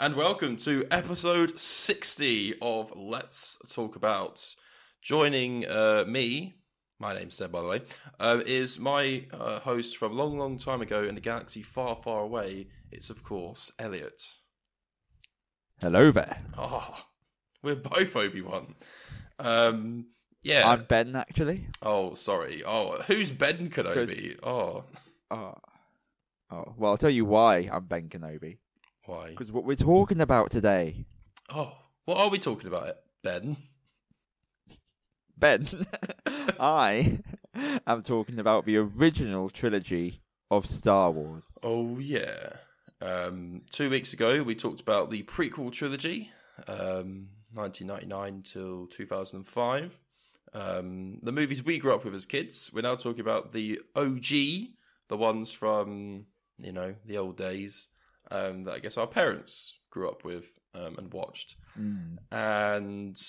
and welcome to episode 60 of Let's Talk About. Joining uh, me, my name's Seb, by the way, uh, is my uh, host from a long, long time ago in a galaxy far, far away. It's, of course, Elliot. Hello there. Oh, we're both Obi Wan. Um, yeah. I'm Ben, actually. Oh, sorry. Oh, who's Ben Kenobi? Oh, Oh. oh, well, I'll tell you why I'm Ben Kenobi. Why? Because what we're talking about today, Oh, what are we talking about, Ben? Ben, I am talking about the original trilogy of Star Wars. Oh yeah. Um, two weeks ago, we talked about the prequel trilogy, um, 1999 till 2005. Um, the movies we grew up with as kids. We're now talking about the OG, the ones from you know the old days um, that I guess our parents grew up with um, and watched. Mm. and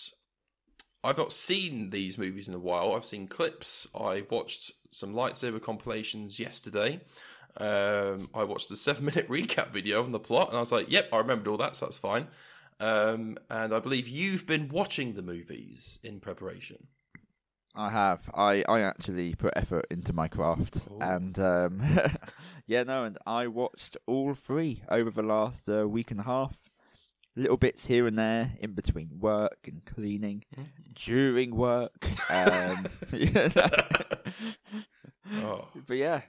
I've not seen these movies in a while. I've seen clips. I watched some lightsaber compilations yesterday. Um, I watched a seven-minute recap video on the plot, and I was like, "Yep, I remembered all that, so that's fine." Um, and I believe you've been watching the movies in preparation. I have. I, I actually put effort into my craft. And, um, yeah, no, and I watched all three over the last uh, week and a half. Little bits here and there in between work and cleaning, during work. Um, Oh, but yeah,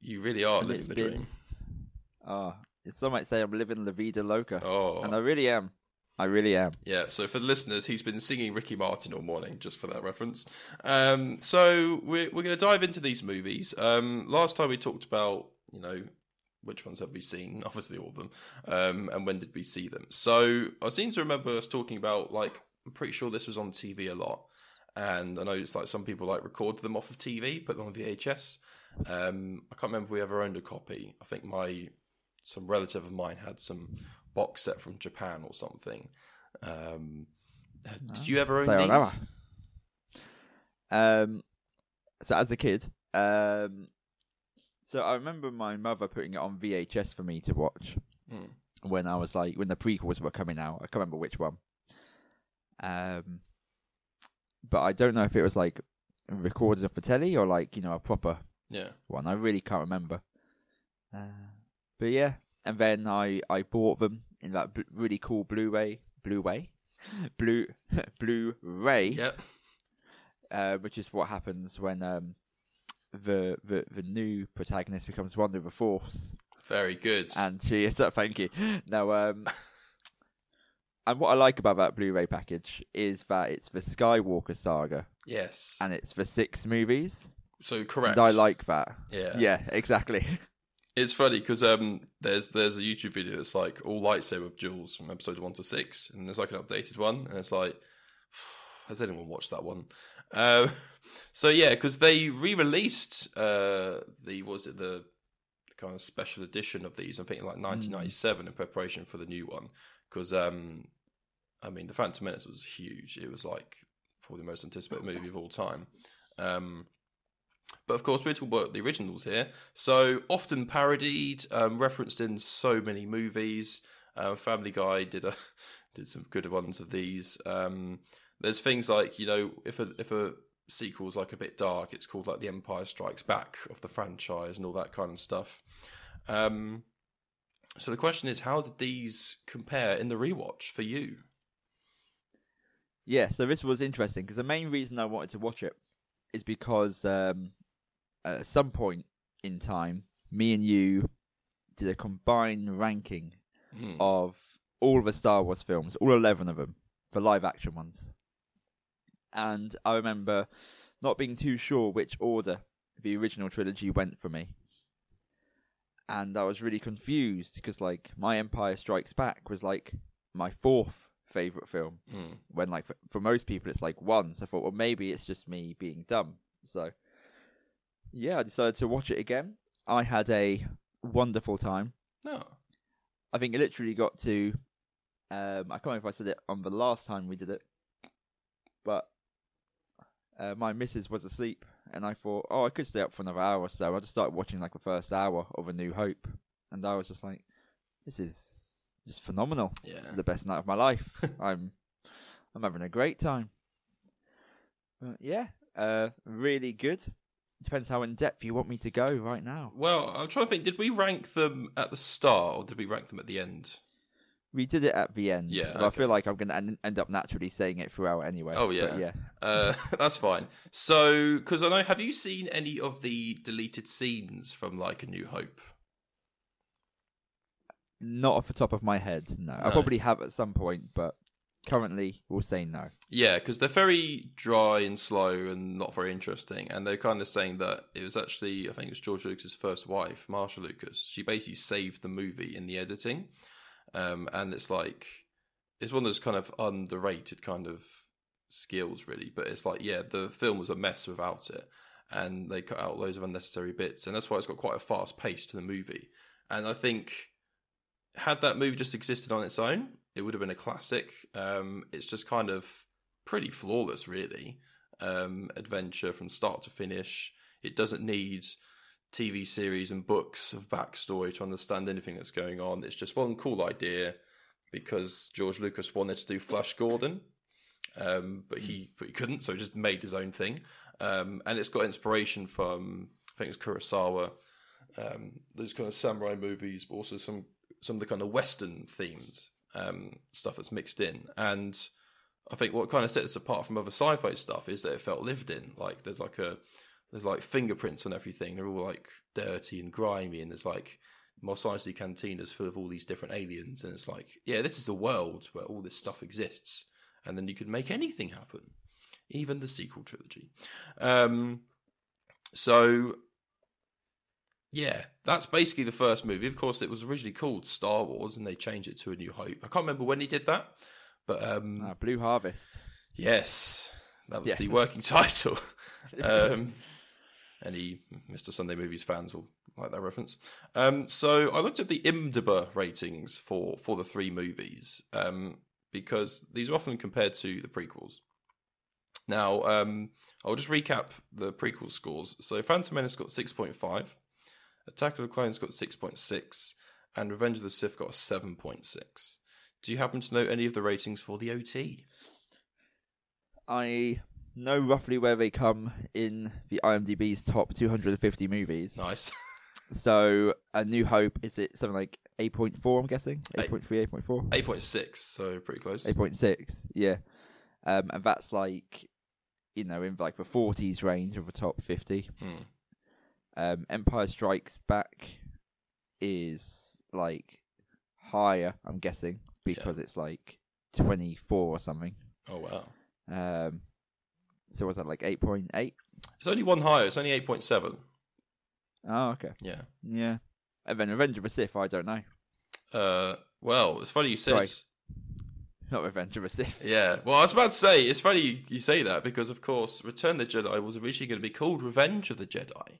you really are living the been- dream. oh, some might say I'm living La Vida Loca. Oh, And I really am. I really am. Yeah, so for the listeners, he's been singing Ricky Martin all morning, just for that reference. Um, so we're we're going to dive into these movies. Um, last time we talked about, you know, which ones have we seen? Obviously, all of them. Um, and when did we see them? So I seem to remember us talking about like I'm pretty sure this was on TV a lot, and I know it's like some people like recorded them off of TV, put them on VHS. Um, I can't remember if we ever owned a copy. I think my some relative of mine had some box set from Japan or something. Um, did you ever own Sayonara. these? Um, so as a kid, um, so I remember my mother putting it on VHS for me to watch Hmm. when I was like when the prequels were coming out. I can't remember which one. Um, but I don't know if it was like recorded off the telly or like you know a proper Yeah. one. I really can't remember. Uh, but yeah, and then I I bought them in that bl- really cool Blu-ray, Blu-ray, blue Blu-ray Yep. uh, which is what happens when um, the, the the new protagonist becomes one of the Force, Very good. and she is. Uh, thank you. Now, um, and what I like about that Blu-ray package is that it's the Skywalker saga, yes. and it's the six movies. so correct. And I like that. Yeah. Yeah, exactly. It's funny because um, there's there's a YouTube video that's like all lightsaber duels from episodes one to six, and there's like an updated one, and it's like, has anyone watched that one? Uh, so yeah, because they re-released uh, the was it the, the kind of special edition of these? I'm thinking like 1997 in preparation for the new one, because um, I mean the Phantom Menace was huge. It was like probably the most anticipated movie of all time. Um, but of course, we're talking about the originals here. So often parodied, um, referenced in so many movies. Uh, Family Guy did a did some good ones of these. Um, there's things like you know if a if a sequel's like a bit dark, it's called like The Empire Strikes Back of the franchise and all that kind of stuff. Um, so the question is, how did these compare in the rewatch for you? Yeah, so this was interesting because the main reason I wanted to watch it is because um, at some point in time, me and you did a combined ranking Hmm. of all the Star Wars films, all 11 of them, the live action ones. And I remember not being too sure which order the original trilogy went for me. And I was really confused because, like, My Empire Strikes Back was like my fourth favorite film Hmm. when like for, for most people it's like one so i thought well maybe it's just me being dumb so yeah i decided to watch it again i had a wonderful time No. i think it literally got to um i can't remember if i said it on the last time we did it but uh, my missus was asleep and i thought oh i could stay up for another hour or so i just started watching like the first hour of a new hope and i was just like this is just phenomenal. Yeah. This is the best night of my life. I'm I'm having a great time. But yeah, uh, really good. Depends how in depth you want me to go right now. Well, I'm trying to think. Did we rank them at the start, or did we rank them at the end? We did it at the end. Yeah, but I feel like I'm going to end up naturally saying it throughout anyway. Oh, But yeah. yeah. Uh, that's fine. So, because I know, have you seen any of the deleted scenes from like A New Hope? Not off the top of my head, no. I probably have at some point, but currently we'll say no. Yeah, because they're very dry and slow and not very interesting. And they're kind of saying that it was actually, I think it was George Lucas's first wife, Marsha Lucas. She basically saved the movie in the editing. Um, and it's like, it's one of those kind of underrated kind of skills, really. But it's like, yeah, the film was a mess without it. And they cut out loads of unnecessary bits. And that's why it's got quite a fast pace to the movie. And I think, had that movie just existed on its own, it would have been a classic. Um, it's just kind of pretty flawless, really. Um, adventure from start to finish. It doesn't need TV series and books of backstory to understand anything that's going on. It's just one cool idea because George Lucas wanted to do Flash Gordon, um, but he but he couldn't, so he just made his own thing. Um, and it's got inspiration from I think it's Kurosawa, um, those kind of samurai movies, but also some some of the kind of Western themes um, stuff that's mixed in. And I think what kind of sets it apart from other sci-fi stuff is that it felt lived in. Like there's like a there's like fingerprints on everything. They're all like dirty and grimy, and there's like Mos Eisley cantinas full of all these different aliens. And it's like, yeah, this is the world where all this stuff exists, and then you could make anything happen, even the sequel trilogy. Um, so yeah, that's basically the first movie. Of course, it was originally called Star Wars, and they changed it to A New Hope. I can't remember when he did that, but um, Ah, Blue Harvest. yes, that was Yeah. the working title. um, any Mr. Sunday Movies fans will like that reference. Um, so I looked at the IMDb ratings for for the three movies um, because these are often compared to the prequels. Now, um, I'll just recap the prequel scores. So Phantom Menace got six point five, Attack of the Clones got six point six, and Revenge of the Sith got a seven point six. Do you happen to know any of the ratings for the OT? I know roughly where they come in the IMDb's top 250 movies. Nice. So, A New Hope, is it something like 8.4, I'm guessing? Eight. 8.3, 8.4? 8.6, so pretty close. 8.6, yeah. Um, and that's like, you know, in like the 40s range of the top 50. Hmm. Um, Empire Strikes Back is like higher, I'm guessing, because it's like 24 or something. Oh, wow. Um, so was that like 8.8? It's only one higher. It's only 8.7. Oh, okay. Yeah. Yeah. And then Revenge of the Sith, I don't know. Uh, well, it's funny you said. Sorry. Not Revenge of the Sith. Yeah. Well, I was about to say, it's funny you, you say that because, of course, Return of the Jedi was originally going to be called Revenge of the Jedi.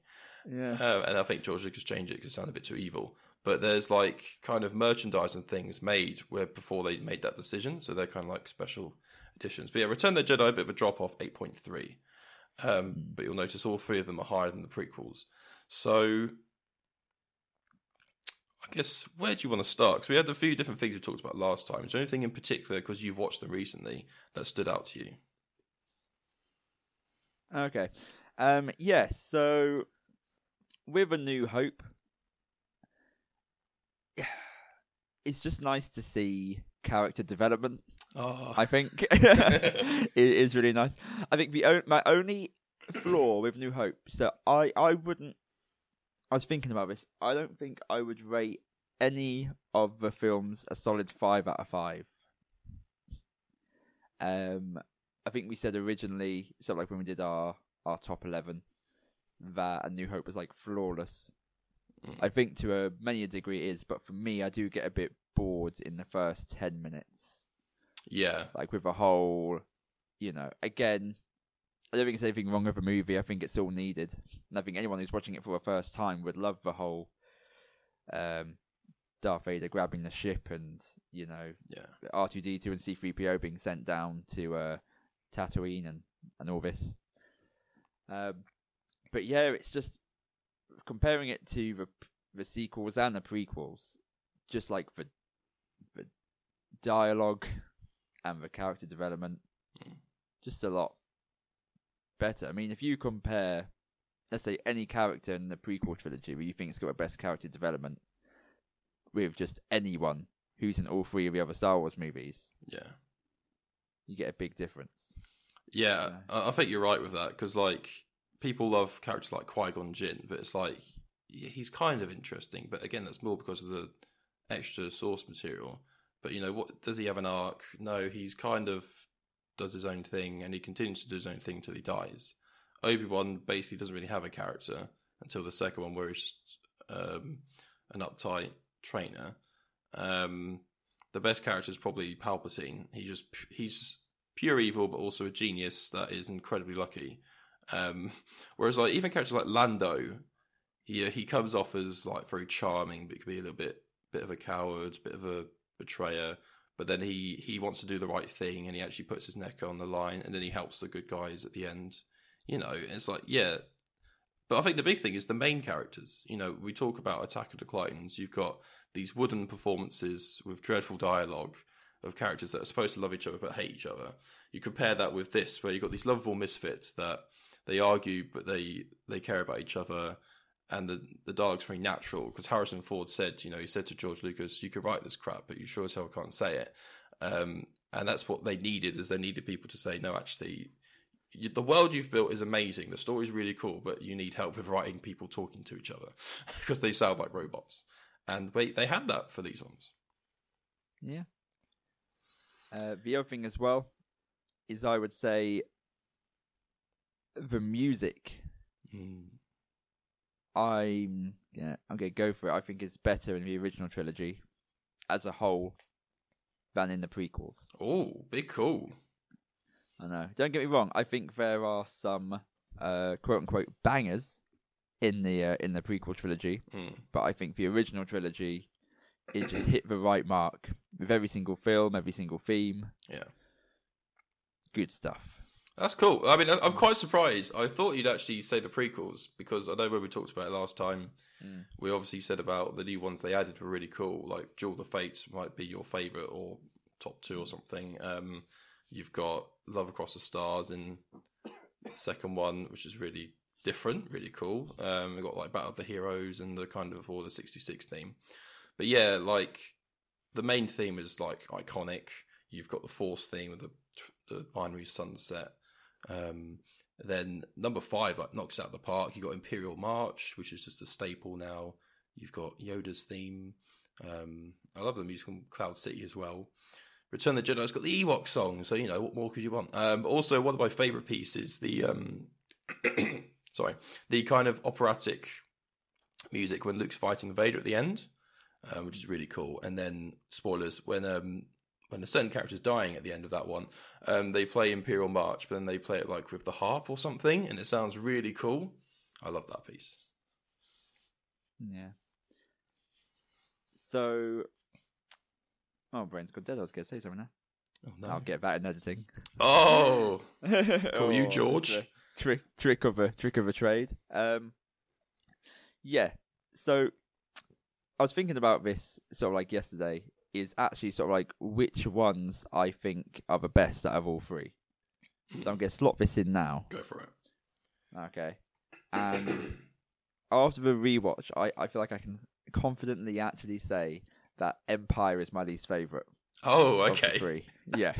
Yeah. Uh, and I think George Lucas changed it because it sounded a bit too evil. But there's like kind of merchandise and things made where before they made that decision. So they're kind of like special editions. But yeah, Return of the Jedi, a bit of a drop off, 8.3. Um, but you'll notice all three of them are higher than the prequels. So I guess where do you want to start? Because we had a few different things we talked about last time. Is there anything in particular, because you've watched them recently, that stood out to you? Okay. Um. Yeah. So, with a New Hope, it's just nice to see character development. Oh, I think it is really nice. I think the o- my only flaw with New Hope. So I I wouldn't. I was thinking about this. I don't think I would rate any of the films a solid five out of five. Um, I think we said originally, sort of like when we did our our top eleven, that A New Hope was like flawless. Mm. I think to a many a degree it is, but for me, I do get a bit bored in the first ten minutes yeah. like with a whole, you know, again, I don't think there's anything wrong with the movie. I think it's all needed. And I think anyone who's watching it for the first time would love the whole um, Darth Vader grabbing the ship and, you know, Yeah. R2D2 and C3PO being sent down to uh, Tatooine and, and all this. Um, but yeah, it's just comparing it to the the sequels and the prequels, just like the the dialogue and the character development Mm. just a lot better. I mean, if you compare, let's say, any character in the prequel trilogy where you think it's got the best character development with just anyone who's in all three of the other Star Wars movies, Yeah. you get a big difference. Yeah, Yeah. I I think you're right with that because like people love characters like Qui Gon Jinn, but it's like he's kind of interesting. But again, that's more because of the extra source material. But you know, what does he have an arc? No, he's kind of does his own thing, and he continues to do his own thing until he dies. Obi Wan basically doesn't really have a character until the second one, where he's just um, an uptight trainer. Um, the best character is probably Palpatine. He just he's pure evil, but also a genius that is incredibly lucky. Um, whereas, like even characters like Lando, he he comes off as like very charming, but can be a little bit bit of a coward, bit of a betrayer. But then he he wants to do the right thing, and he actually puts his neck on the line, and then he helps the good guys at the end. You know, it's like yeah. But I think the big thing is the main characters. You know, we talk about Attack of the Clones. You've got these wooden performances with dreadful dialogue of characters that are supposed to love each other but hate each other. You compare that with this, where you've got these lovable misfits that they argue but they they care about each other, and the the dialogue's very natural. Because Harrison Ford said, you know, he said to George Lucas, "You could write this crap, but you sure as hell can't say it." Um, and that's what they needed, is they needed people to say, "No, actually." you- The world you've built is amazing. The story's really cool, but you need help with writing people talking to each other because they sound like robots. And they, they had that for these ones. Yeah. Uh, the other thing as well is I would say the music. Mm. I'm yeah, I'm gonna go for it. I think it's better in the original trilogy as a whole than in the prequels. Oh, big cool. I know. Don't get me wrong. I think there are some uh, quote unquote bangers in the uh, in the prequel trilogy, Mm. but I think the original trilogy it just hit the right mark with every single film, every single theme. Yeah. Good stuff. That's cool. I mean, I'm quite surprised. I thought you'd actually say the prequels because I know when we talked about it last time, Mm. we obviously said about the new ones they added were really cool. Like Duel of the Fates might be your favorite or top two or something. Um, you've got Love Across the Stars in the second one, which is really different, really cool. Um, we've got like Battle of the Heroes and the kind of Order 66 theme. But yeah, like the main theme is like iconic. You've got the Force theme with the the binary sunset. Um, then number five like knocks out the park. You got Imperial March, which is just a staple now. You've got Yoda's theme. Um, I love the musical Cloud City as well. Return the Jedi's got the Ewok song, so you know what more could you want? Um, also, one of my favorite pieces, the um, sorry, the kind of operatic music when Luke's fighting Vader at the end, um, which is really cool. And then spoilers when um, when a certain character is dying at the end of that one, um, they play Imperial March, but then they play it like with the harp or something, and it sounds really cool. I love that piece. Yeah. So, oh, brain's got dead. I was going to say something now. Oh, no. I'll get that in editing. oh, Call you George. Trick, trick of a trick of a trade. Um, yeah. So, I was thinking about this sort of like yesterday. Is actually sort of like which ones I think are the best out of all three. So I'm going to slot this in now. go for it. Okay. And after the rewatch, I, I feel like I can confidently actually say that Empire is my least favorite. Oh, okay. three. Yeah.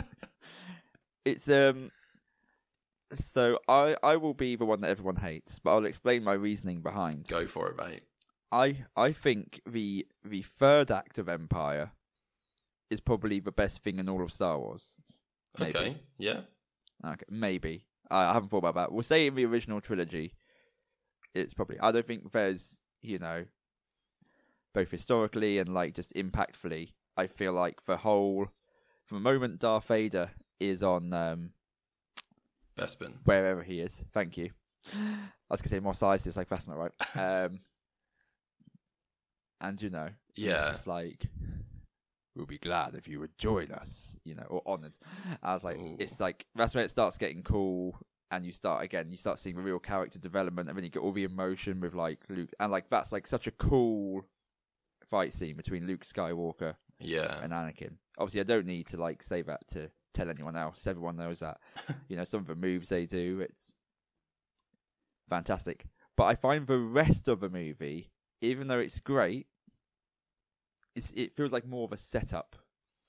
it's um. So I I will be the one that everyone hates, but I'll explain my reasoning behind. Go for it, mate. I I think the the third act of Empire is probably the best thing in all of Star Wars. Maybe. Okay, yeah. Okay, maybe. I, I haven't thought about that. We'll say in the original trilogy, it's probably. I don't think there's, you know, both historically and like just impactfully. I feel like the whole, from the moment Darth Vader is on um, Bespin. wherever he is. Thank you. I was gonna say Mos Eisley. Like that's not right. Um, and you know, it's Yeah. just like we'll be glad if you would join us, you know, or honoured. I was like, Ooh. it's like that's when it starts getting cool, and you start again, you start seeing the real character development, and then you get all the emotion with like Luke, and like that's like such a cool fight scene between Luke Skywalker Yeah. and Anakin. Obviously, I don't need to like say that to tell anyone else. Everyone knows that. you know, some of the moves they do, it's fantastic. But I find the rest of the movie, even though it's great, it's, it feels like more of a setup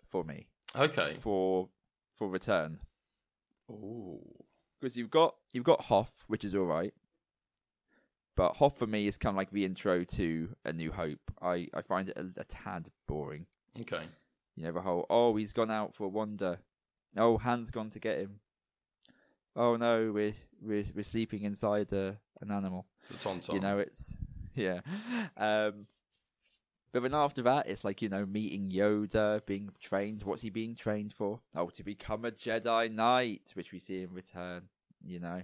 for me Okay. for for Return Ooh. because you've got you've got Hoth, which is all right. But Hoth for me is kind of like the intro to A New Hope. I, I find it a, a tad boring. Okay. You know, the whole, oh, he's gone out for a wander. Oh, Han's gone to get him. Oh no, we're we're we're sleeping inside uh, an animal. The Tauntaun. You know, it's yeah. Um, but then after that, it's like you know, meeting Yoda, being trained. What's he being trained for? Oh, to become a Jedi Knight, which we see in Return. You know.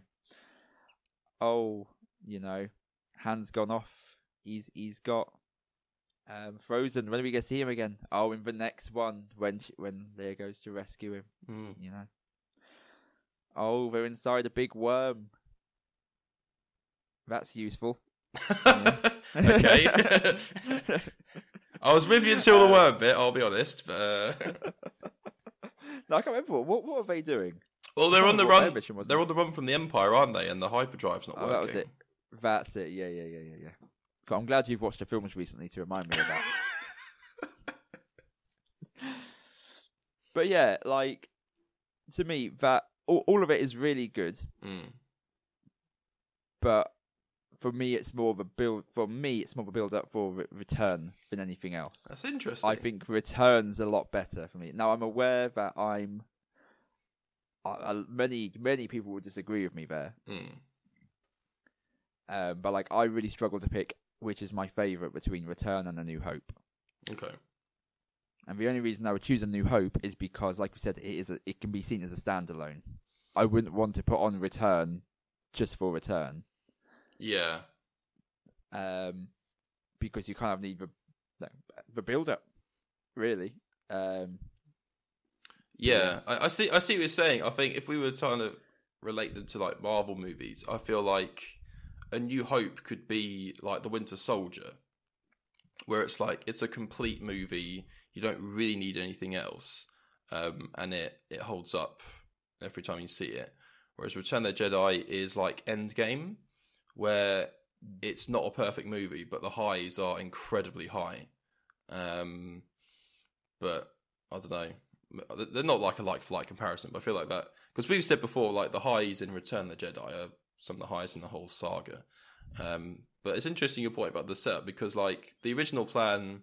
Oh, you know, Han's gone off. He's he's got um, Frozen. When do we get to see him again? Oh, in the next one, when she, when Leia goes to rescue him. Mm. You know. Oh, they're inside a big worm. That's useful. okay. I was with you until the word bit. I'll be honest. But, uh... no, I can't remember what what, are they doing. Well, they're on the remember what their run. mission. They're on the run from the Empire, aren't they? And the hyperdrive's not Oh, working. that was it. That's it. Yeah, yeah, yeah, yeah, yeah. God, I'm glad you've watched the films recently to remind me of that. but yeah, like to me, that all, all of it is really good. Mm. But for me, it's more of a build. For me, it's more of a build up for re- return than anything else. That's interesting. I think returns a lot better for me. Now I'm aware that I'm. I, I, many many people will disagree with me there, Mm. um, but like I really struggle to pick which is my favorite between Return and A New Hope. Okay. And the only reason I would choose A New Hope is because, like we said, it is a, it can be seen as a standalone. I wouldn't want to put on Return just for Return, Yeah. um, because you kind of need the the, the build up, really. Um, Yeah, I, I see. I see what you're saying. I think if we were trying to relate them to like Marvel movies, I feel like A New Hope could be like The Winter Soldier, where it's like it's a complete movie. You don't really need anything else, um, and it it holds up every time you see it. Whereas Return of the Jedi is like Endgame, where it's not a perfect movie, but the highs are incredibly high. Um, but I don't know they're not like a like for like comparison, but I feel like that because we've said before, like the highs in Return of the Jedi are some of the highs in the whole saga. Um, but it's interesting your point about the setup because like the original plan,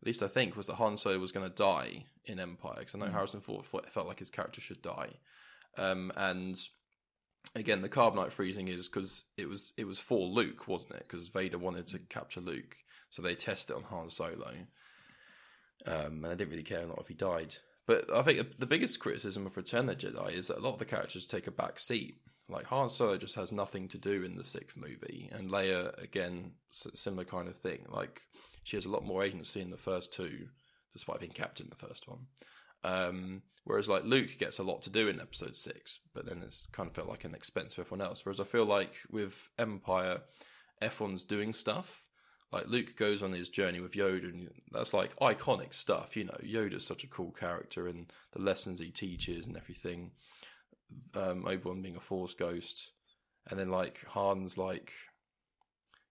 at least I think, was that Han Solo was going to die in Empire because I know Mm. Harrison Ford felt like his character should die, um, and again the carbonite freezing is because it was it was for Luke, wasn't it? Because Vader wanted to capture Luke, so they tested it on Han Solo. Um, and I didn't really care a lot if he died. But I think the biggest criticism of Return of the Jedi is that a lot of the characters take a back seat. Like Han Solo just has nothing to do in the sixth movie, and Leia again, similar kind of thing. Like she has a lot more agency in the first two, despite being captain in the first one. Um, whereas like Luke gets a lot to do in Episode six, but then it's kind of felt like an expense for everyone else. Whereas I feel like with Empire, everyone's doing stuff. Like Luke goes on his journey with Yoda, and that's like iconic stuff. You know, Yoda's such a cool character, and the lessons he teaches and everything. Um, Obi Wan being a Force ghost, and then like Han's like,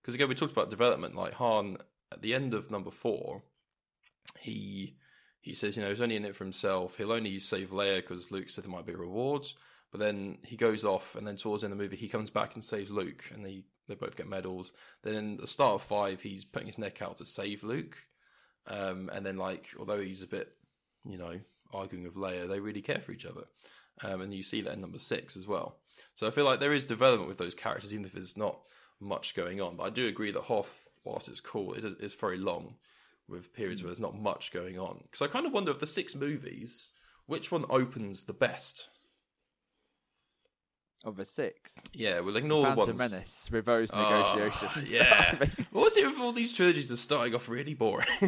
because again we talked about development. Like Han at the end of number four, he he says, you know, he's only in it for himself. He'll only save Leia because Luke said there might be rewards. But then he goes off, and then towards the end of the movie, he comes back and saves Luke, and they they both get medals. Then in the start of five, he's putting his neck out to save Luke, um, and then like although he's a bit, you know, arguing with Leia, they really care for each other, um, and you see that in number six as well. So I feel like there is development with those characters, even if there's not much going on. But I do agree that Hoth, whilst it's cool, it is it's very long, with periods where there's not much going on. Because I kind of wonder of the six movies, which one opens the best? of the six, Yeah, we'll ignore the Phantom ones. Menace Ah, negotiations. yeah. What was it with all these trilogies that are starting off really boring?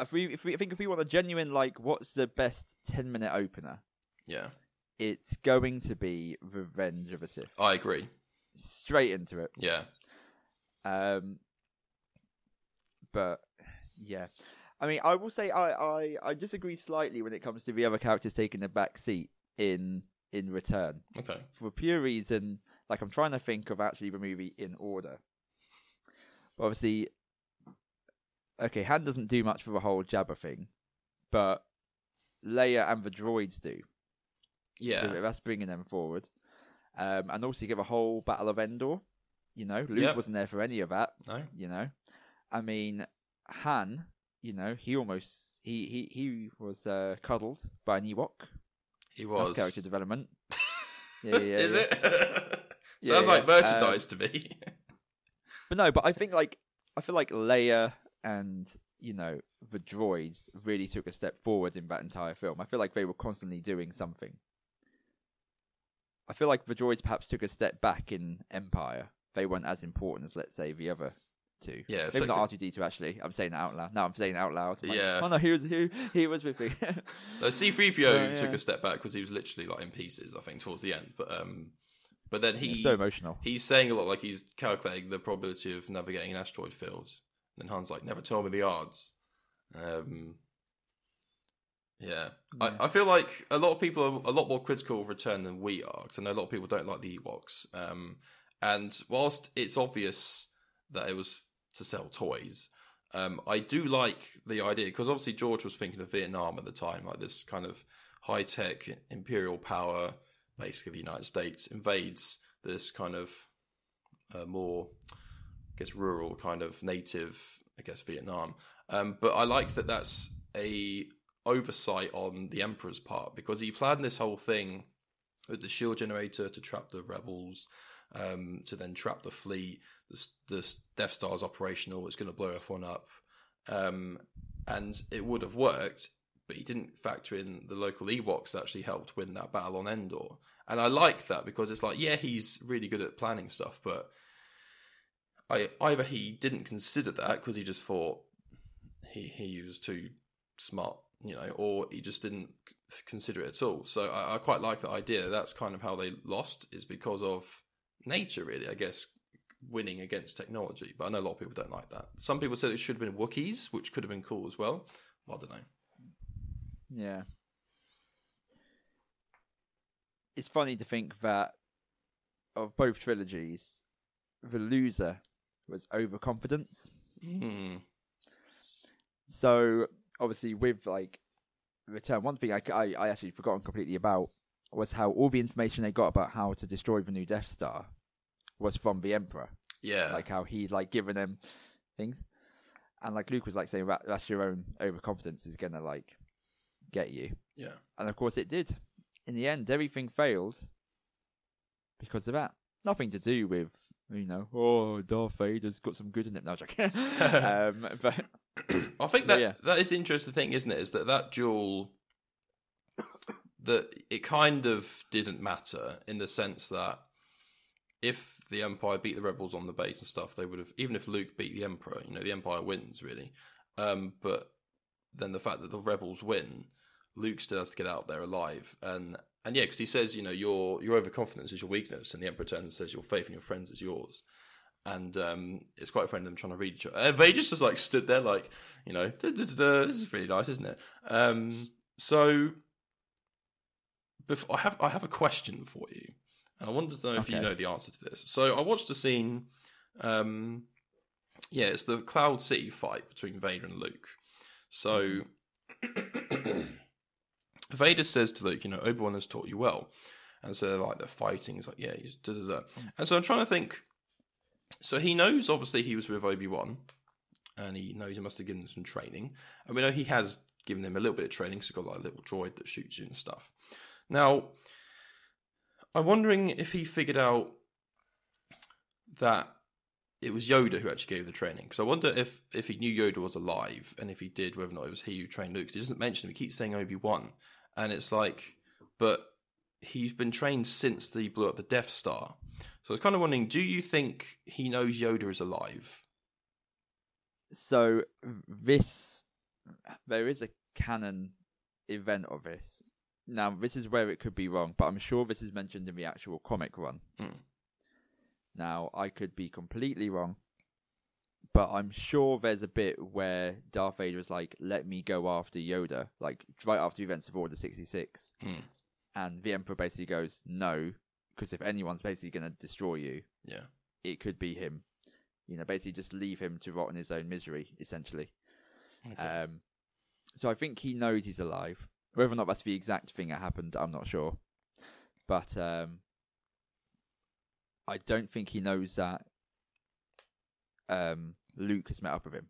if we, if we, I think if we want a genuine like, what's the best ten minute opener? yeah, It's going to be Revenge of the Sith. I agree. Straight into it. Yeah, Um, but yeah, I mean, I will say I, I, I disagree slightly when it comes to the other characters taking the back seat in in Return Okay. for a pure reason. Like I'm trying to think of actually the movie in order. But Obviously, okay, Han doesn't do much for the whole Jabba thing, but Leia and the droids do. Yeah. So that's bringing them forward. Um, and also you get the whole Battle of Endor. You know, Luke Yep. wasn't there for any of that. No. You know, I mean, Han. You know, he almost he he he was uh, cuddled by an Ewok. He That's was. character development. Yeah, yeah, yeah. Is it? Sounds like merchandise to me. But no, but I think like I feel like Leia and you know the droids really took a step forward in that entire film. I feel like they were constantly doing something. I feel like the droids perhaps took a step back in Empire. They weren't as important as let's say the other two. Yeah, maybe not R two D two actually. I'm saying that out loud. No, I'm saying it out loud. Like, Yeah. Oh no, he was he, he was with me. No, C3PO Oh, took a step back because he was literally like in pieces, I think, towards the end. But um, but then he so emotional. he's saying a lot like he's calculating the probability of navigating an asteroid field. And Han's like, never tell me the odds. Um, yeah. Yeah. I, I feel like a lot of people are a lot more critical of Return than we are. 'cause I know a lot of people don't like the Ewoks. Um, and whilst it's obvious that it was to sell toys, um, I do like the idea because obviously George was thinking of Vietnam at the time, like this kind of high tech imperial power, basically the United States invades this kind of uh, more, I guess, rural kind of native, I guess, Vietnam. Um, but I like that that's a oversight on the Emperor's part because he planned this whole thing with the shield generator to trap the rebels, um, to then trap the fleet. The, the Death Star is operational; it's going to blow everyone up, um, and it would have worked. But he didn't factor in the local Ewoks that actually helped win that battle on Endor, and I like that because it's like, yeah, he's really good at planning stuff, but I either he didn't consider that because he just thought he he was too smart, you know, or he just didn't consider it at all. So I, I quite like the idea. That's kind of how they lost is because of nature, really. I guess winning against technology. But I know a lot of people don't like that. Some people said it should have been Wookiees, which could have been cool as well. Well, I don't know. Yeah. It's funny to think that of both trilogies, the loser was overconfidence. Hmm. So obviously, with like Return, one thing I, I, I actually forgotten completely about was how all the information they got about how to destroy the new Death Star was from the Emperor. Yeah. Like how he'd like given them things, and like Luke was like saying that that's your own overconfidence is gonna like get you. yeah. And of course it did. In the end, everything failed because of that. Nothing to do with, you know, oh, Darth Vader's got some good in it. No, joking. um, but I think that yeah. that is the interesting thing, isn't it? Is that that duel that it kind of didn't matter in the sense that if the Empire beat the rebels on the base and stuff, they would have even if Luke beat the Emperor, you know, the Empire wins really. Um, but then the fact that the rebels win, Luke still has to get out there alive, and and yeah, because he says, you know, your your overconfidence is your weakness, and the Emperor turns and says your faith in your friends is yours. And um, it's quite funny them trying to read each other. And they just just like stood there, like you know, this is really nice, isn't it? Um, so, before, I have I have a question for you, and I wanted to know if you know the answer to this. So I watched a scene. Um, yeah, it's the Cloud City fight between Vader and Luke. So Vader says to Luke, you know, Obi Wan has taught you well, and so like they're fighting. He's like, yeah, he's da da da. And so I'm trying to think. So he knows, obviously, he was with Obi Wan, and he knows he must have given him some training. And we know he has given him a little bit of training. So he's got like a little droid that shoots you and stuff. Now, I'm wondering if he figured out that it was Yoda who actually gave the training. Because I wonder if if he knew Yoda was alive, and if he did, whether or not it was he who trained Luke. he doesn't mention him. He keeps saying Obi Wan, and it's like, but he's been trained since he blew up the Death Star. So I was kind of wondering, do you think he knows Yoda is alive? so this, there is a canon event of this. Now, this is where it could be wrong, but I'm sure this is mentioned in the actual comic run. Mm. Now, I could be completely wrong, but I'm sure there's a bit where Darth Vader is like, "Let me go after Yoda," like right after events of Order sixty six, Hmm. and the Emperor basically goes, "No," because if anyone's basically going to destroy you, Yeah. it could be him. You know, basically just leave him to rot in his own misery, essentially. Okay. Um, so I think he knows he's alive. Whether or not that's the exact thing that happened, I'm not sure. But um, I don't think he knows that um, Luke has met up with him.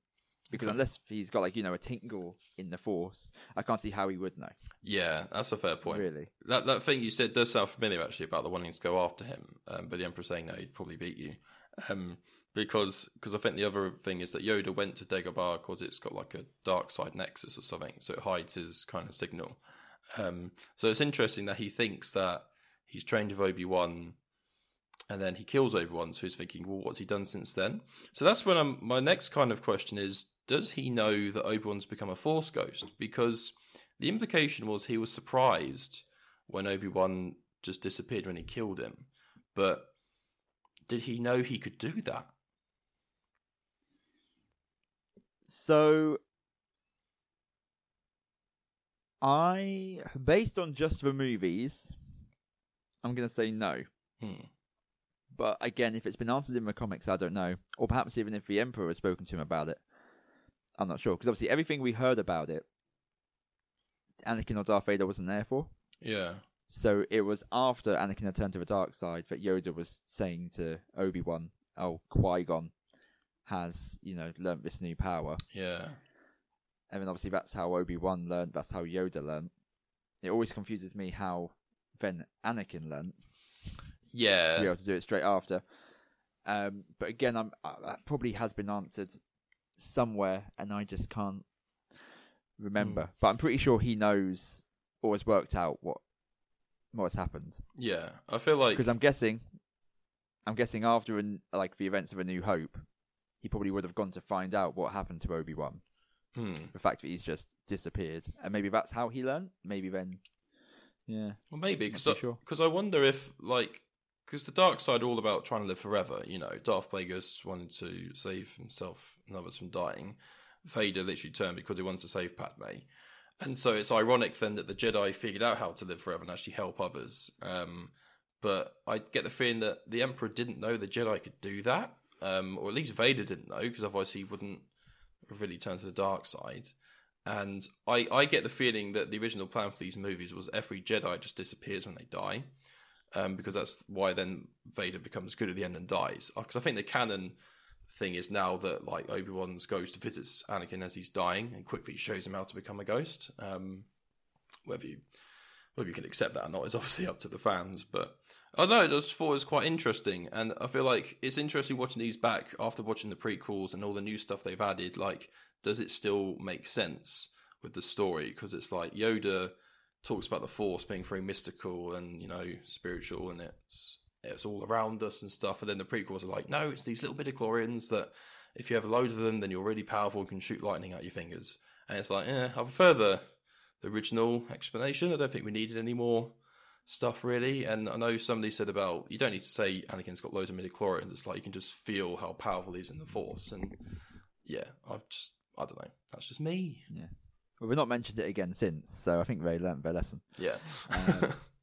Because Okay. unless he's got like you know a tingle in the Force, I can't see how he would know. yeah, that's a fair point. Really, That that thing you said does sound familiar actually about the wanting to go after him, um, but the Emperor saying no, he'd probably beat you, um, because because I think the other thing is that Yoda went to Dagobah because it's got like a dark side nexus or something, so it hides his kind of signal. Um, so it's interesting that he thinks that he's trained with Obi Wan, and then he kills Obi Wan. So he's thinking, well, what's he done since then? So that's when I'm, my next kind of question is: Does he know that Obi Wan's become a Force ghost? Because the implication was he was surprised when Obi Wan just disappeared when he killed him. But did he know he could do that? So I, based on just the movies, I'm gonna say no. Hmm. But again, if it's been answered in the comics, I don't know. Or perhaps even if the Emperor has spoken to him about it, I'm not sure. Because obviously, everything we heard about it, Anakin or Darth Vader wasn't there for. Yeah. So it was after Anakin had turned to the dark side that Yoda was saying to Obi Wan, "Oh, Qui Gon has you know learnt this new power." Yeah. And then obviously that's how Obi Wan learned. That's how Yoda learnt. It always confuses me how then Anakin be Yeah. able to do it straight after. Um, but again, I'm uh, that probably has been answered somewhere, and I just can't remember. Hmm. But I'm pretty sure he knows or has worked out what what's happened Yeah. I feel like because I'm guessing, I'm guessing after an, like the events of A New Hope, he probably would have gone to find out what happened to Obi Wan. hmm. The fact that he's just disappeared, and maybe that's how he learned. Maybe then, yeah, Well, maybe Not because I, sure. I wonder if like because the dark side are all about trying to live forever. You know, Darth Plagueis wanted to save himself and others from dying. Vader literally turned because he wanted to save Padme. And so it's ironic then that the Jedi figured out how to live forever and actually help others. Um, but I get the feeling that the Emperor didn't know the Jedi could do that, um, or at least Vader didn't know, because otherwise he wouldn't really turn to the dark side. And I, I get the feeling that the original plan for these movies was every Jedi just disappears when they die, um, because that's why then Vader becomes good at the end and dies. Because I think the canon thing is now that like Obi Wan's ghost visits Anakin as he's dying and quickly shows him how to become a ghost. Um, whether you whether you can accept that or not is obviously up to the fans, but I don't know. It was quite interesting, and I feel like it's interesting watching these back after watching the prequels and all the new stuff they've added. Like, does it still make sense with the story? Because it's like Yoda talks about the Force being very mystical and you know spiritual, and it's it's all around us and stuff. And then the prequels are like, no, it's these little bit of midichlorians that if you have a load of them, then you're really powerful and can shoot lightning out your fingers. And it's like, eh, I prefer the, the original explanation. I don't think we needed any more stuff really. And I know somebody said about you don't need to say Anakin's got loads of midi chlorians. It's like you can just feel how powerful he's in the Force. And yeah, I've just I don't know. That's just me. Yeah. Well, we've not mentioned it again since, so I think they learned their lesson. Yeah. Um,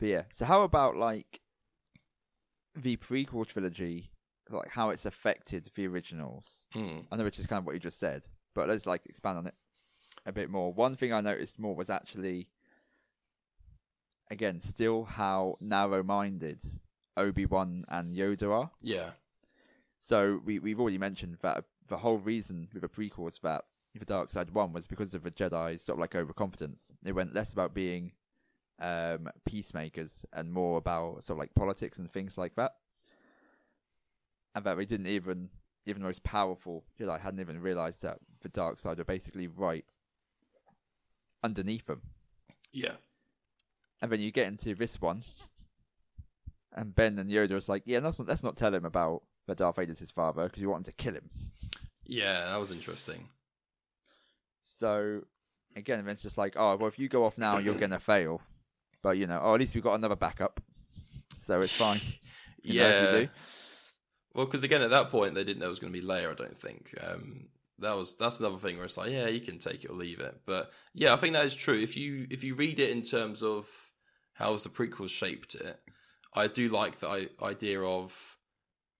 But yeah, so how about like the prequel trilogy, like how it's affected the originals? Hmm. I know which is kind of what you just said, but let's like expand on it a bit more. One thing I noticed more was actually, again, still how narrow-minded Obi Wan and Yoda are. Yeah. So we we've already mentioned that the whole reason with the prequels that the Dark Side one was because of the Jedi's sort of like overconfidence. It went less about being um, peacemakers and more about sort of like politics and things like that. And that they didn't even even the most powerful Jedi hadn't even realized that the dark side were basically right underneath them. Yeah. And then you get into this one, and Ben and Yoda was like, "Yeah, let's not, let's not tell him about that Darth Vader's his father because we want him to kill him." Yeah, that was interesting. So again, it's just like, "Oh, well, if you go off now, you're gonna fail." But you know, oh, at least we've got another backup, so it's fine. You yeah. do. Well, because again, at that point, they didn't know it was going to be Leia. I don't think. Um, that was that's another thing where it's like, yeah, you can take it or leave it. But yeah, I think that is true. If you if you read it in terms of how the prequels shaped it, I do like the idea of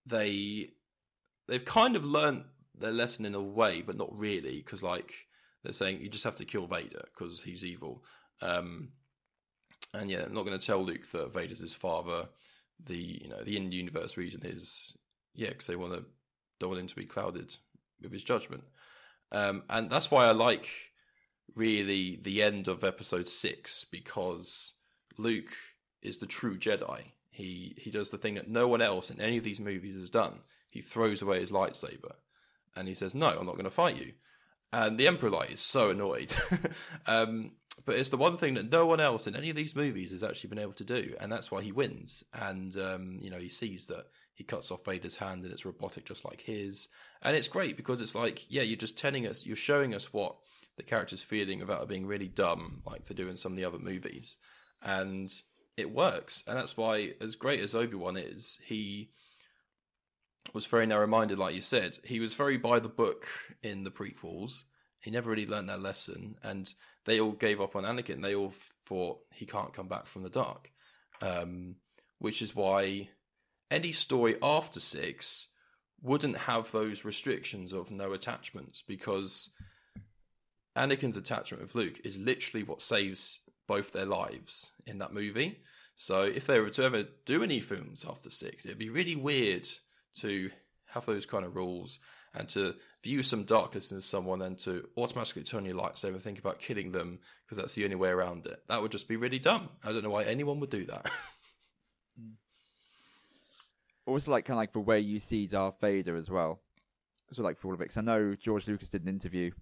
they they've kind of learned their lesson in a way, but not really, because like they're saying you just have to kill Vader because he's evil. Um, and yeah, I'm not going to tell Luke that Vader's his father. The you know the in-universe reason is yeah, because they want to don't want him to be clouded with his judgment. Um, and that's why I like really the end of episode six because Luke is the true Jedi. He he does the thing that no one else in any of these movies has done. He throws away his lightsaber and he says, "No, I'm not going to fight you." And the Emperor like is so annoyed. um, but it's the one thing that no one else in any of these movies has actually been able to do, and that's why he wins. And um, you know, he sees that he cuts off Vader's hand and it's robotic just like his. And it's great because it's like, yeah, you're just telling us, you're showing us what the character's feeling about being really dumb, like they do in some of the other movies. And it works. And that's why, as great as Obi Wan is, he was very narrow minded, like you said. He was very by the book in the prequels. He never really learned that lesson. And they all gave up on Anakin. They all thought he can't come back from the dark. Um, which is why any story after six wouldn't have those restrictions of no attachments because Anakin's attachment with Luke is literally what saves both their lives in that movie. So if they were to ever do any films after six, it'd be really weird to have those kind of rules and to view some darkness in someone and to automatically turn your lightsaber and think about killing them because that's the only way around it. That would just be really dumb. I don't know why anyone would do that. also like kind of like the way you see Darth Vader as well. So like for all of it, because I know George Lucas did an interview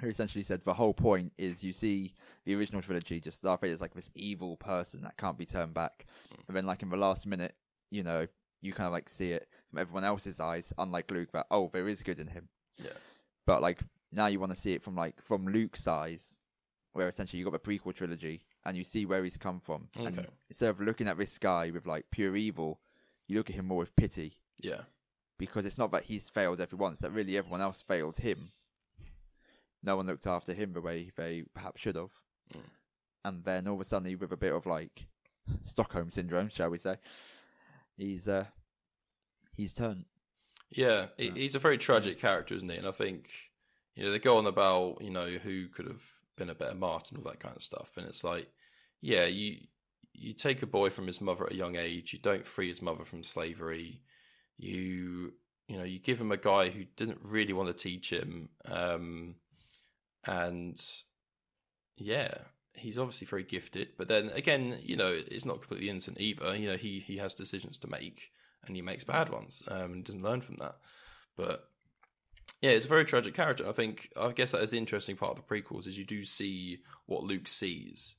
who essentially said the whole point is you see the original trilogy, just Darth Vader's like this evil person that can't be turned back, hmm. and then like in the last minute, you know, you kind of like see it from everyone else's eyes, unlike Luke, that oh there is good in him. Yeah. But like now you want to see it from like from Luke's eyes, where essentially you got the prequel trilogy and you see where he's come from, okay. and instead of looking at this guy with like pure evil you look at him more with pity. Yeah. Because it's not that he's failed everyone, it's that really everyone else failed him. No one looked after him the way they perhaps should have. Mm. And then all of a sudden, with a bit of like Stockholm syndrome, shall we say, he's uh he's turned. Yeah, yeah. he's a very tragic character, isn't he? And I think you know they go on about you know who could have been a better Martin, all that kind of stuff, and it's like, yeah, you you take a boy from his mother at a young age. You don't free his mother from slavery. You you know you give him a guy who didn't really want to teach him, um, and yeah, he's obviously very gifted. But then again, you know, it's not completely innocent either. You know, he he has decisions to make, and he makes bad ones, um, and doesn't learn from that. But yeah, it's a very tragic character. I think I guess that is the interesting part of the prequels is you do see what Luke sees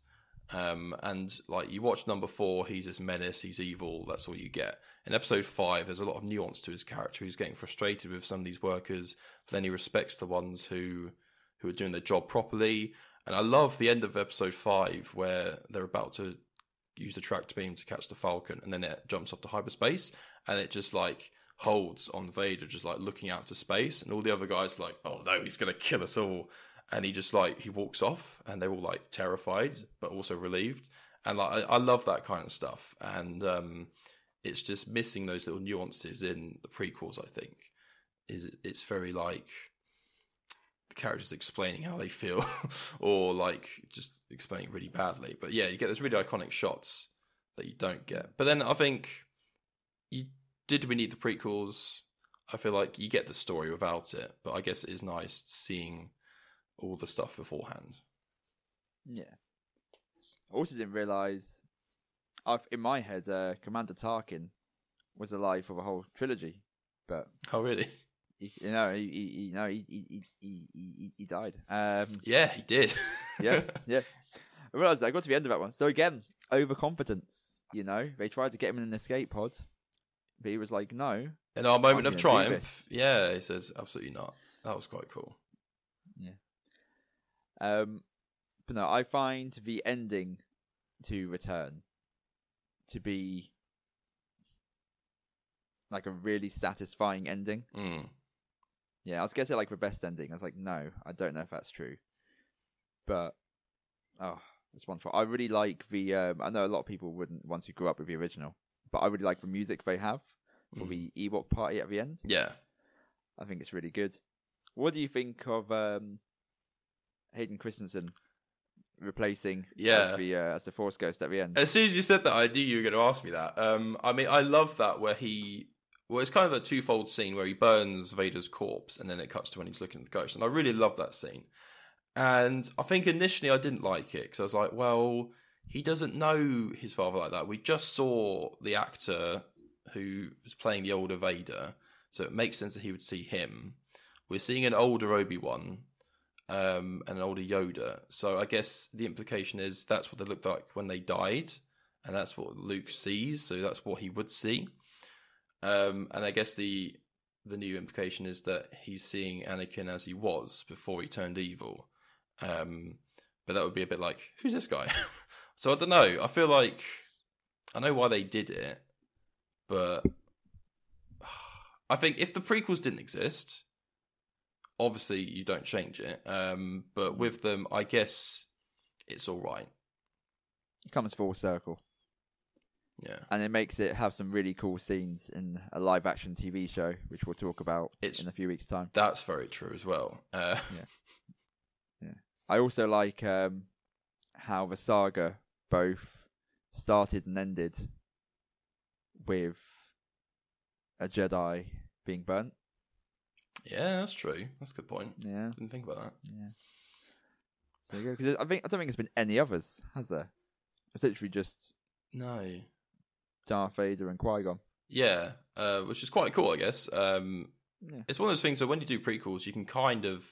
um, and like you watch number four, he's this menace, he's evil. That's all you get. In episode five, there's a lot of nuance to his character. He's getting frustrated with some of these workers, but then he respects the ones who who are doing their job properly. And I love the end of episode five where they're about to use the tractor beam to catch the Falcon, and then it jumps off to hyperspace, and it just like holds on Vader, just like looking out to space, and all the other guys like, oh no, he's gonna kill us all. And he just like he walks off and they're all like terrified but also relieved. And like I, I love that kind of stuff. And um, it's just missing those little nuances in the prequels I think is it's very like the characters explaining how they feel or like just explaining really badly but yeah you get those really iconic shots that you don't get but then I think you did we need the prequels I feel like you get the story without it but I guess it is nice seeing all the stuff beforehand. Yeah. I also didn't realize. I've in my head, uh, Commander Tarkin was alive for the whole trilogy, but oh really? He, you know, he, he, you know, he, he, he, he, he died. Um, yeah, he did. yeah, yeah. I realized I got to the end of that one. So again, overconfidence. You know, they tried to get him in an escape pod, but he was like, "No." In our moment of triumph, yeah, he says, "Absolutely not." That was quite cool. Yeah. Um, but no, I find the ending to Return to be like a really satisfying ending. Mm. Yeah, I was gonna say like the best ending. I was like, no, I don't know if that's true. But oh, it's wonderful. I really like the. Um, I know a lot of people wouldn't want to grow up with the original, but I really like the music they have for Mm. the Ewok party at the end. Yeah. I think it's really good. What do you think of um, Hayden Christensen replacing Yeah. as the uh, as the Force Ghost at the end? As soon as you said that, I knew you were going to ask me that. Um, I mean, I love that where he. Well, it's kind of a twofold scene where he burns Vader's corpse, and then it cuts to when he's looking at the ghost, and I really love that scene. And I think initially I didn't like it because I was like, well, he doesn't know his father like that. We just saw the actor who was playing the older Vader, so it makes sense that he would see him. We're seeing an older Obi Wan, um, and an older Yoda. So I guess the implication is that's what they looked like when they died, and that's what Luke sees. So that's what he would see. Um, and I guess the the new implication is that he's seeing Anakin as he was before he turned evil. Um, but that would be a bit like, who's this guy? so I don't know. I feel like I know why they did it, but I think if the prequels didn't exist, obviously you don't change it. Um, but with them, I guess it's all right. It comes full circle, Yeah, and it makes it have some really cool scenes in a live action TV show, which we'll talk about It's- in a few weeks' time. that's very true as well. Uh, I also like um, how the saga both started and ended with a Jedi being burnt. yeah, that's true. That's a good point. Yeah, Didn't think about that. yeah. So you go. Because I think I don't think there's been any others, has there? It's literally just No. Darth Vader and Qui Gon. Yeah, uh, which is quite cool, I guess. Um, Yeah. It's one of those things that when you do prequels, you can kind of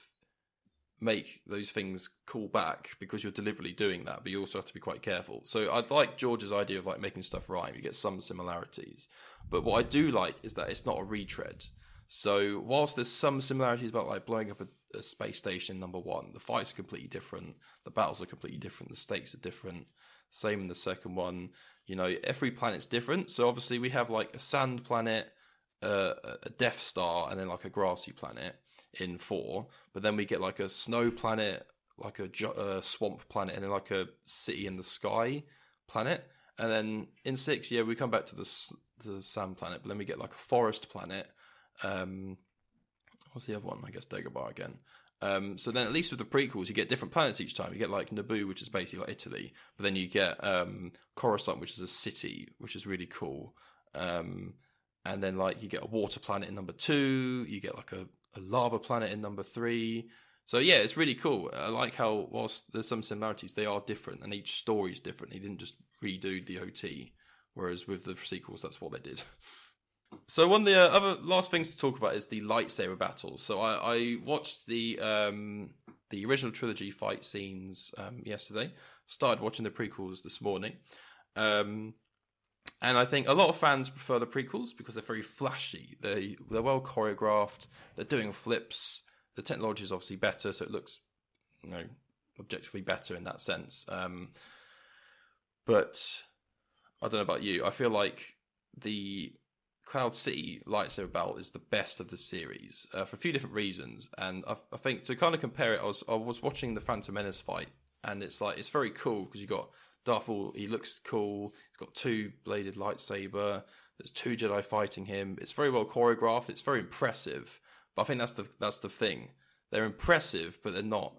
make those things call back because you're deliberately doing that, but you also have to be quite careful. So I like George's idea of like making stuff rhyme. You get some similarities, but what I do like is that it's not a retread. So whilst there's some similarities about like blowing up a, a space station, number one, the fights are completely different, the battles are completely different, the stakes are different. Same in the second one. You know, every planet's different. So obviously we have like a sand planet, uh, a Death Star, and then like a grassy planet in four. But then we get like a snow planet, like a ju- uh, swamp planet, and then like a city in the sky planet. And then in six, yeah, we come back to the the sand planet, but then we get like a forest planet. Um, what's the other one? I guess Dagobah again. Um, so then, at least with the prequels, you get different planets each time. You get like Naboo, which is basically like Italy, but then you get um, Coruscant, which is a city, which is really cool. Um, and then like you get a water planet in number two. You get like a, a lava planet in number three. So yeah, it's really cool. I like how whilst there's some similarities, they are different, and each story is different. He didn't just redo the OT, whereas with the sequels, that's what they did. So one of the uh, other last things to talk about is the lightsaber battles. So I, I watched the um, the original trilogy fight scenes um, yesterday. Started watching the prequels this morning, um, and I think a lot of fans prefer the prequels because they're very flashy. They they're well choreographed. They're doing flips. The technology is obviously better, so it looks you know objectively better in that sense. Um, but I don't know about you. I feel like the Cloud City lightsaber battle is the best of the series uh, for a few different reasons, and I, I think to kind of compare it, I was I was watching the Phantom Menace fight, and it's like it's very cool because you got Darth Maul. He looks cool. He's got two bladed lightsaber. There's two Jedi fighting him. It's very well choreographed. It's very impressive. But I think that's the that's the thing. They're impressive, but they're not.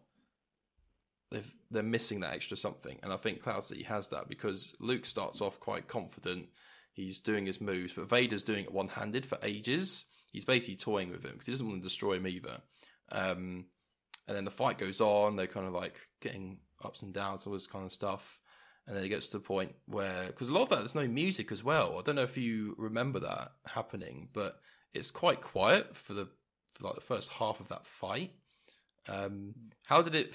They've they're missing that extra something, and I think Cloud City has that because Luke starts off quite confident. He's doing his moves, but Vader's doing it one handed for ages. He's basically toying with him because he doesn't want to destroy him either. Um, and then the fight goes on. They're kind of like getting ups and downs, all this kind of stuff. And then it gets to the point where, because a lot of that, there's no music as well. I don't know if you remember that happening, but it's quite quiet for the for like the first half of that fight. Um, how did it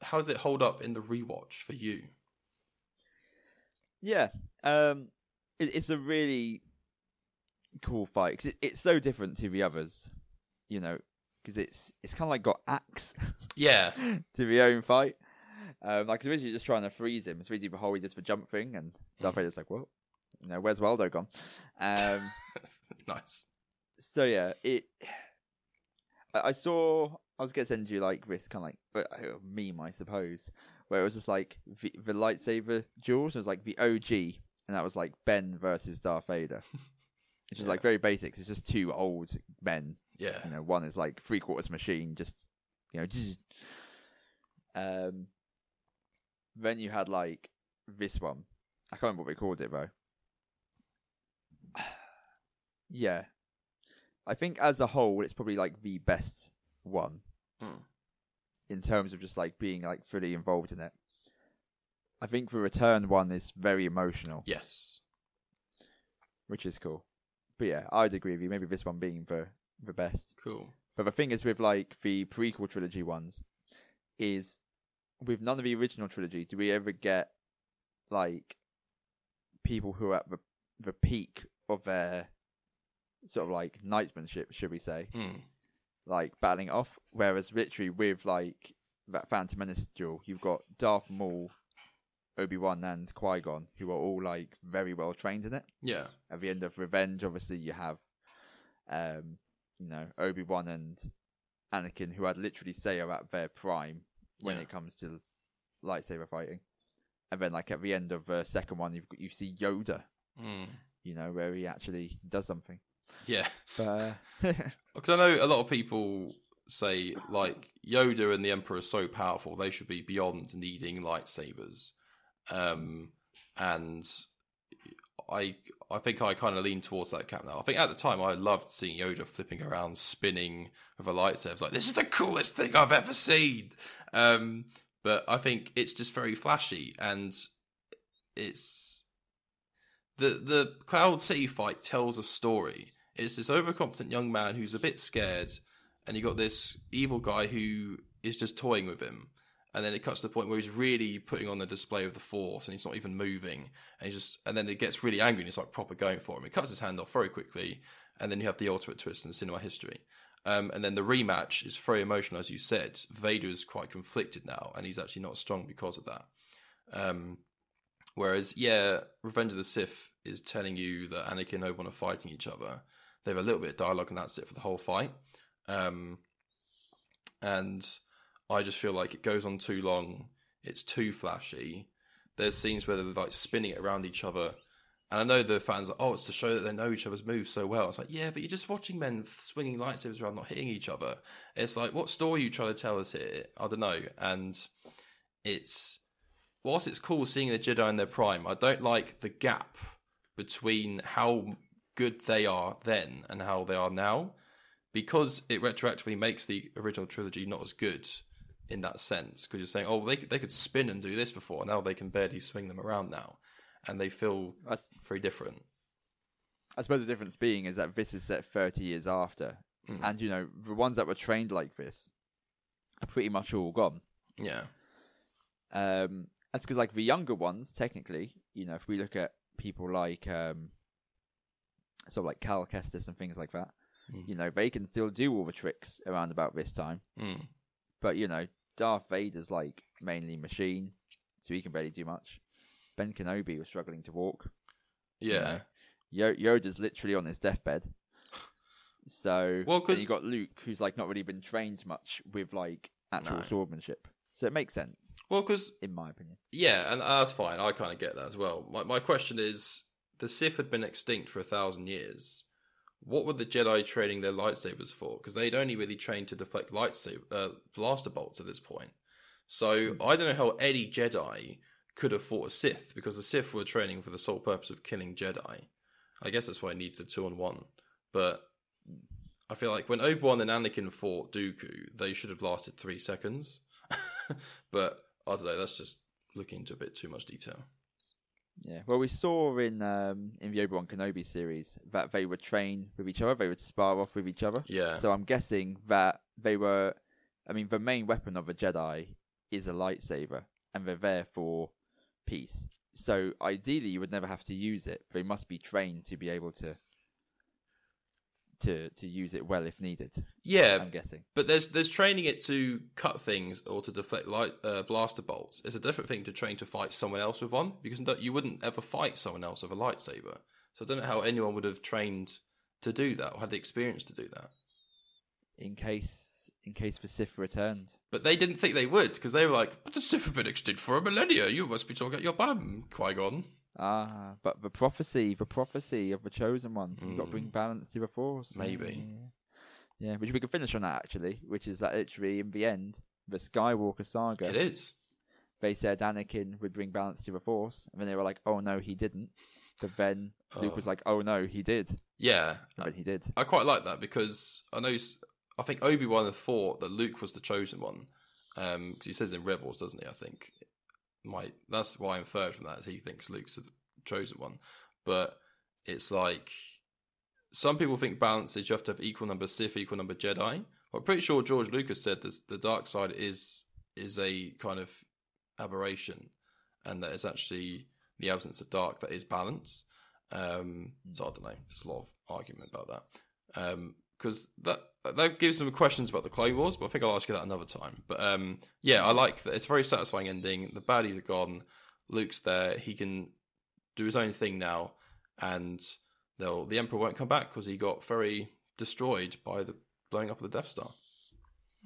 how did it hold up in the rewatch for you? Yeah, um, it, it's a really cool fight because it, it's so different to the others, you know, because it's it's kind of like got axe Yeah, to the own fight. Um, like originally just trying to freeze him, it's really the whole he does the jump thing, and Darth Mm. Vader's like, "What? You know, where's Waldo gone?" Um, nice. So yeah, it. I, I saw. I was gonna send you like this kind of like uh, meme, I suppose, where it was just like the, the lightsaber duels. It was like the OG, and that was like Ben versus Darth Vader. Which is like very basics. It's just two old men. Yeah. You know, one is like three quarters machine, just you know. zzz. Um. Then you had like this one. I can't remember what they called it though. yeah, I think as a whole, it's probably like the best one Mm. in terms of just like being like fully involved in it. I think the return one is very emotional, Yes. which is cool. But yeah, I'd agree with you. Maybe this one being the the best. Cool. But the thing is with like the prequel trilogy ones, is with none of the original trilogy do we ever get like people who are at the the peak of their sort of like knightsmanship, should we say, Mm. like battling off. Whereas literally with like that Phantom Menace duel, you've got Darth Maul, Obi Wan, and Qui Gon, who are all like very well trained in it. Yeah. At the end of Revenge, obviously you have, um, you know, Obi Wan and Anakin, who I'd literally say are at their prime when Yeah. it comes to lightsaber fighting. And then, like at the end of the second one, you've got, you see Yoda, Mm. you know, where he actually does something. Yeah. But uh, Because I know a lot of people say like Yoda and the Emperor are so powerful they should be beyond needing lightsabers, um, and I I think I kind of lean towards that camp now. I think at the time I loved seeing Yoda flipping around, spinning with a lightsaber. Like this is the coolest thing I've ever seen. Um, but I think it's just very flashy and it's the the Cloud City fight tells a story. It's this overconfident young man who's a bit scared, and you got this evil guy who is just toying with him. And then it cuts to the point where he's really putting on the display of the force, and he's not even moving. And he's just, and then it gets really angry, and he's like proper going for him. He cuts his hand off very quickly, and then you have the ultimate twist in cinema history. Um, and then the rematch is very emotional, as you said. Vader is quite conflicted now, and he's actually not strong because of that. Um, whereas, yeah, Revenge of the Sith is telling you that Anakin and Obi-Wan are fighting each other. They have a little bit of dialogue, and that's it for the whole fight. Um, and I just feel like it goes on too long. It's too flashy. There's scenes where they're like spinning it around each other. And I know the fans are, oh, it's to show that they know each other's moves so well. It's like, yeah, but you're just watching men swinging lightsabers around, not hitting each other. It's like, what story you trying to tell us here? I don't know. And it's, whilst it's cool seeing the Jedi in their prime, I don't like the gap between how good they are then and how they are now. Because it retroactively makes the original trilogy not as good in that sense. Because you're saying, oh, they, they could spin and do this before, now they can barely swing them around now and they feel that's, very different. I suppose the difference being is that this is set 30 years after. Mm. And, you know, the ones that were trained like this are pretty much all gone. Yeah, Um, that's because, like, the younger ones, technically, you know, if we look at people like, um, sort of like Cal Kestis and things like that, Mm. you know, they can still do all the tricks around about this time. mm. But, you know, Darth Vader's, like, mainly machine, so he can barely do much. Ben Kenobi was struggling to walk. yeah. Yo- Yoda's literally on his deathbed. So Well, then 'cause- you got Luke, who's like not really been trained much with like actual No. swordsmanship. So it makes sense, Well, because in my opinion. yeah, and uh, that's fine. I kind of get that as well. My my question is, the Sith had been extinct for a thousand years. What were the Jedi training their lightsabers for? Because they'd only really trained to deflect lightsaber uh, blaster bolts at this point. So I don't know how any Jedi could have fought a Sith because the Sith were training for the sole purpose of killing Jedi. I guess that's why I needed a two on one. But I feel like when Obi Wan and Anakin fought Dooku, they should have lasted three seconds. but I don't know. That's just looking into a bit too much detail. Yeah. Well, we saw in um, in the Obi Wan Kenobi series that they would train with each other. They would spar off with each other. Yeah. So I'm guessing that they were. I mean, the main weapon of a Jedi is a lightsaber, and they're there for peace. So ideally, you would never have to use it. They must be trained to be able to to to use it well if needed. yeah, I'm guessing. but there's there's training it to cut things or to deflect light uh, blaster bolts. It's a different thing to train to fight someone else with one because no- you wouldn't ever fight someone else with a lightsaber. So I don't know how anyone would have trained to do that or had the experience to do that. in case in case the Sith returned. But they didn't think they would because they were like, "But the Sith have been extinct for a millennia. You must be talking at your bum, Qui Gon." Ah, but the prophecy, the prophecy of the chosen one. You've got to bring Mm. balance to the force. Maybe. Yeah. yeah, which we can finish on that actually, which is that literally in the end, the Skywalker saga. It is. They said Anakin would bring balance to the force, and then they were like, "Oh no, he didn't." But then Luke Oh. was like, "Oh no, he did." Yeah, then he did. I quite like that because I know I think Obi Wan thought that Luke was the chosen one because he says in Rebels, doesn't he? I think my that's why I inferred from that is he thinks Luke's the chosen one, but it's like some people think balance is you have to have equal number Sith, equal number Jedi. I'm pretty sure George Lucas said this, the dark side is is a kind of aberration, and that it's actually the absence of dark that is balance. Um, so I don't know. There's a lot of argument about that because that that gives some questions about the Clone Wars, but I think I'll ask you that another time. But um, yeah, I like that. It's a very satisfying ending. The baddies are gone. Luke's there. He can do his own thing now, and they'll the Emperor won't come back because he got very destroyed by the blowing up of the Death Star.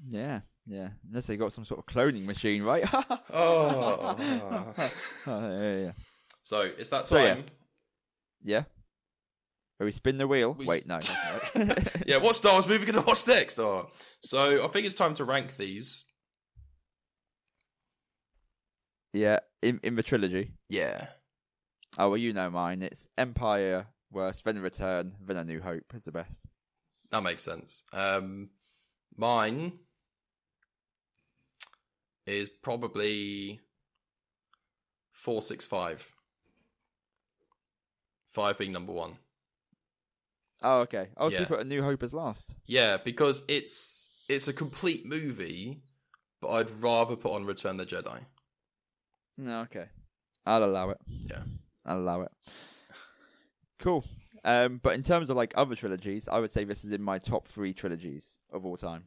Yeah, yeah. Unless they got some sort of cloning machine, right? Oh. Oh, yeah, yeah. So it's that So, yeah. time. Yeah. Where we spin the wheel. We Wait, no. yeah, what Star Wars movie going to watch next? Oh. So I think it's time to rank these. yeah, in in the trilogy. Yeah. Oh well, you know mine. It's Empire worst, then Return, then A New Hope is the best. That makes sense. Um, mine is probably four six five. Five being number one. Oh, okay. Oh, so you put A New Hope as last. Yeah, because it's it's a complete movie, but I'd rather put on Return the Jedi. No, okay. I'll allow it. Yeah. I'll allow it. Cool. Um, but in terms of like other trilogies, I would say this is in my top three trilogies of all time.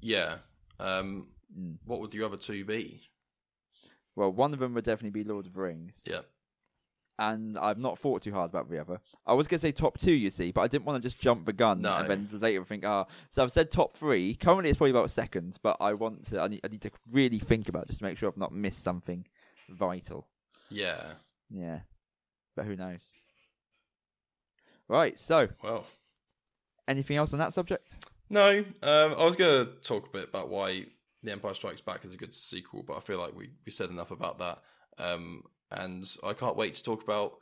Yeah. Um, Mm. what would the other two be? Well, one of them would definitely be Lord of the Rings. Yeah. And I've not thought too hard about the other. I was going to say top two, you see, but I didn't want to just jump the gun No. and then later think, ah. So I've said top three. Currently, it's probably about second, but I want to. I need, I need to really think about it just to make sure I've not missed something vital. Yeah. Yeah, but who knows? Right. So, Well, anything else on that subject? no. Um, I was going to talk a bit about why The Empire Strikes Back is a good sequel, but I feel like we, we said enough about that. Um, and I can't wait to talk about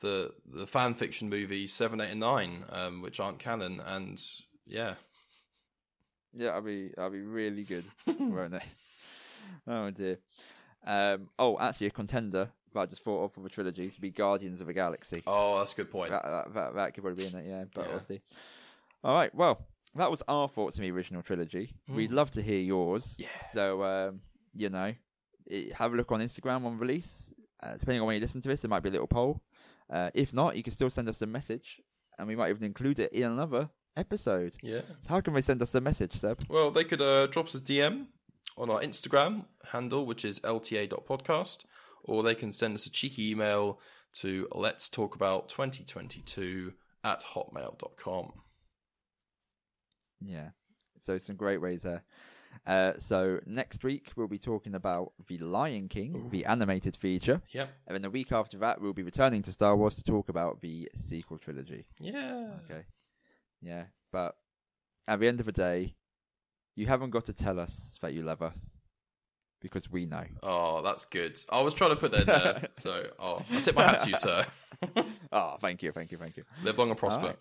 the the fan fiction movies seven, eight, and nine, um, which aren't canon. And yeah, Yeah, I'll be. I'll be really good, won't it? Oh dear. Um. Oh, actually, a contender that I just thought of for the trilogy to be Guardians of the Galaxy. oh, that's a good point. That, that, that, that could probably be in it, yeah, but Yeah. we'll see. All right, well, that was our thoughts on the original trilogy. We'd Mm. love to hear yours. Yeah. So, um, you know, have a look on Instagram on release. Uh, depending on when you listen to this, there might be a little poll. Uh, if not, you can still send us a message, and we might even include it in another episode. Yeah. So, how can they send us a message, Seb? Well, they could uh, drop us a DM on our Instagram handle, which is lta.podcast, or they can send us a cheeky email to let's talk about 2022 at hotmail.com. Yeah. So, some great ways there. Uh, so next week we'll be talking about the Lion King, the animated feature. Yep. And then the week after that, we'll be returning to Star Wars to talk about the sequel trilogy. Yeah. Okay. Yeah. But at the end of the day, you haven't got to tell us that you love us because we know. Oh, that's good. I was trying to put that in there. so, oh, I tip my hat to you, sir. oh, thank you, thank you, thank you. Live long and prosper.